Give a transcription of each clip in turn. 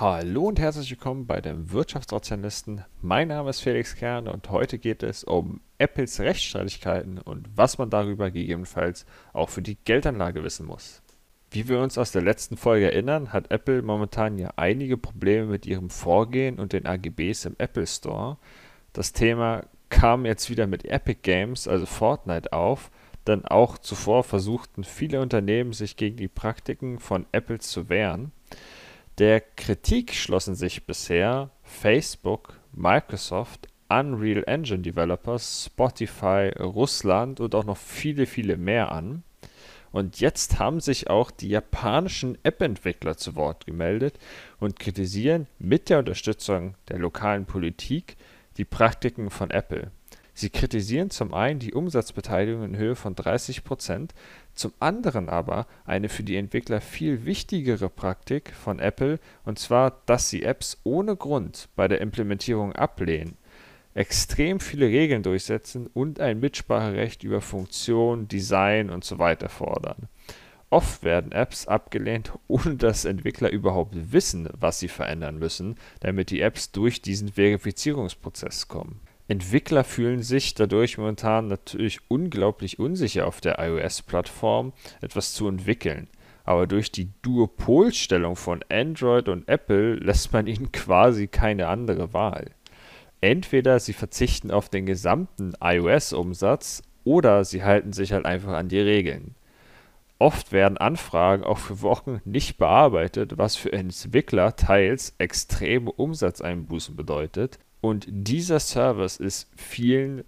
Hallo und herzlich willkommen bei den Wirtschaftsrationalisten. Mein Name ist Felix Kern und heute geht es um Apples Rechtsstreitigkeiten und was man darüber gegebenenfalls auch für die Geldanlage wissen muss. Wie wir uns aus der letzten Folge erinnern, hat Apple momentan ja einige Probleme mit ihrem Vorgehen und den AGBs im Apple Store. Das Thema kam jetzt wieder mit Epic Games, also Fortnite, auf, denn auch zuvor versuchten viele Unternehmen sich gegen die Praktiken von Apple zu wehren. Der Kritik schlossen sich bisher Facebook, Microsoft, Unreal Engine Developers, Spotify, Russland und auch noch viele, viele mehr an. Und jetzt haben sich auch die japanischen App-Entwickler zu Wort gemeldet und kritisieren mit der Unterstützung der lokalen Politik die Praktiken von Apple. Sie kritisieren zum einen die Umsatzbeteiligung in Höhe von 30 Prozent, zum anderen aber eine für die Entwickler viel wichtigere Praktik von Apple, und zwar, dass sie Apps ohne Grund bei der Implementierung ablehnen, extrem viele Regeln durchsetzen und ein Mitspracherecht über Funktion, Design und so weiter fordern. Oft werden Apps abgelehnt, ohne dass Entwickler überhaupt wissen, was sie verändern müssen, damit die Apps durch diesen Verifizierungsprozess kommen. Entwickler fühlen sich dadurch momentan natürlich unglaublich unsicher auf der iOS-Plattform etwas zu entwickeln. Aber durch die Duopolstellung von Android und Apple lässt man ihnen quasi keine andere Wahl. Entweder sie verzichten auf den gesamten iOS-Umsatz oder sie halten sich halt einfach an die Regeln. Oft werden Anfragen auch für Wochen nicht bearbeitet, was für Entwickler teils extreme Umsatzeinbußen bedeutet, und dieser Service ist vielen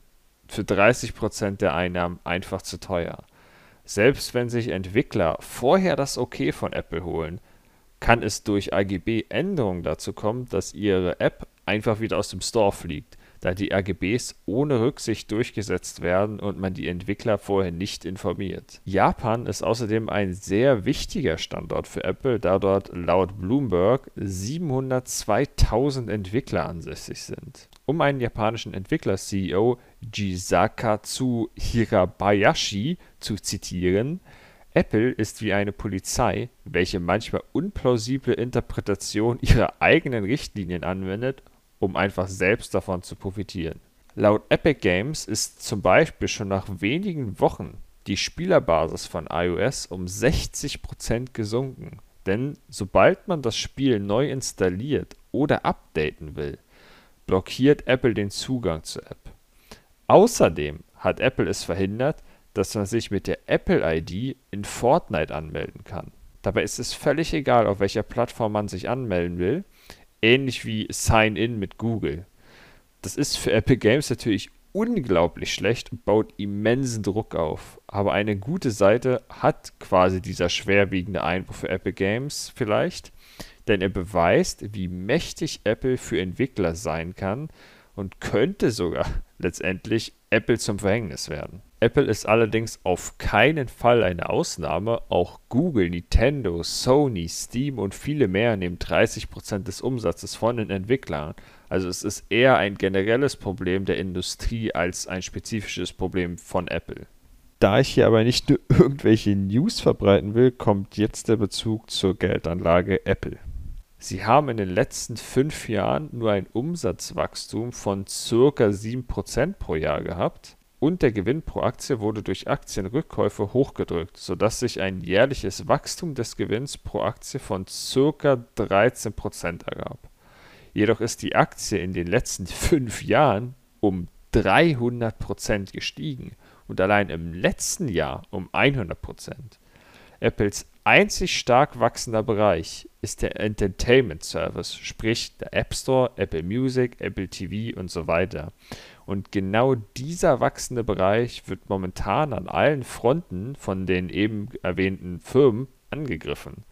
für 30% der Einnahmen einfach zu teuer. Selbst wenn sich Entwickler vorher das Okay von Apple holen, kann es durch AGB-Änderungen dazu kommen, dass ihre App einfach wieder aus dem Store fliegt da die AGBs ohne Rücksicht durchgesetzt werden und man die Entwickler vorher nicht informiert. Japan ist außerdem ein sehr wichtiger Standort für Apple, da dort laut Bloomberg 702.000 Entwickler ansässig sind. Um einen japanischen Entwickler-CEO Jisakatsu Hirabayashi zu zitieren, Apple ist wie eine Polizei, welche manchmal unplausible Interpretationen ihrer eigenen Richtlinien anwendet um einfach selbst davon zu profitieren. Laut Epic Games ist zum Beispiel schon nach wenigen Wochen die Spielerbasis von iOS um 60% gesunken. Denn sobald man das Spiel neu installiert oder updaten will, blockiert Apple den Zugang zur App. Außerdem hat Apple es verhindert, dass man sich mit der Apple ID in Fortnite anmelden kann. Dabei ist es völlig egal, auf welcher Plattform man sich anmelden will ähnlich wie Sign-In mit Google. Das ist für Epic Games natürlich unglaublich schlecht und baut immensen Druck auf. Aber eine gute Seite hat quasi dieser schwerwiegende Einbruch für Epic Games vielleicht, denn er beweist, wie mächtig Apple für Entwickler sein kann und könnte sogar letztendlich Apple zum Verhängnis werden. Apple ist allerdings auf keinen Fall eine Ausnahme. Auch Google, Nintendo, Sony, Steam und viele mehr nehmen 30% des Umsatzes von den Entwicklern. Also es ist eher ein generelles Problem der Industrie als ein spezifisches Problem von Apple. Da ich hier aber nicht nur irgendwelche News verbreiten will, kommt jetzt der Bezug zur Geldanlage Apple. Sie haben in den letzten fünf Jahren nur ein Umsatzwachstum von ca. 7% pro Jahr gehabt und der Gewinn pro Aktie wurde durch Aktienrückkäufe hochgedrückt, sodass sich ein jährliches Wachstum des Gewinns pro Aktie von ca. 13% ergab. Jedoch ist die Aktie in den letzten fünf Jahren um 300% gestiegen und allein im letzten Jahr um 100% Apples einzig stark wachsender Bereich ist der Entertainment Service, sprich der App Store, Apple Music, Apple TV und so weiter. Und genau dieser wachsende Bereich wird momentan an allen Fronten von den eben erwähnten Firmen angegriffen.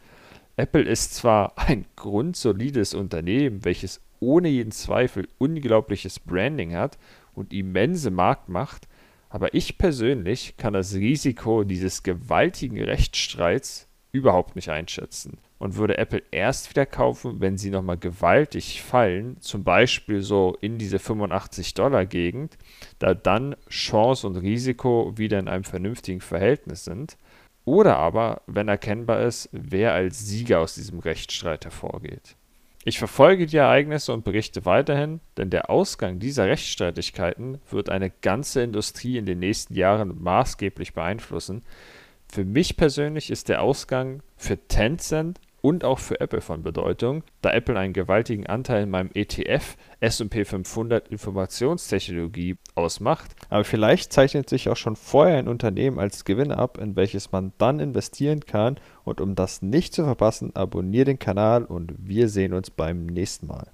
Apple ist zwar ein grundsolides Unternehmen, welches ohne jeden Zweifel unglaubliches Branding hat und immense Marktmacht, aber ich persönlich kann das Risiko dieses gewaltigen Rechtsstreits überhaupt nicht einschätzen und würde Apple erst wieder kaufen, wenn sie nochmal gewaltig fallen, zum Beispiel so in diese 85 Dollar Gegend, da dann Chance und Risiko wieder in einem vernünftigen Verhältnis sind. Oder aber, wenn erkennbar ist, wer als Sieger aus diesem Rechtsstreit hervorgeht. Ich verfolge die Ereignisse und berichte weiterhin, denn der Ausgang dieser Rechtsstreitigkeiten wird eine ganze Industrie in den nächsten Jahren maßgeblich beeinflussen. Für mich persönlich ist der Ausgang für Tencent und auch für Apple von Bedeutung, da Apple einen gewaltigen Anteil in meinem ETF S&P 500 Informationstechnologie ausmacht. Aber vielleicht zeichnet sich auch schon vorher ein Unternehmen als Gewinner ab, in welches man dann investieren kann. Und um das nicht zu verpassen, abonniere den Kanal und wir sehen uns beim nächsten Mal.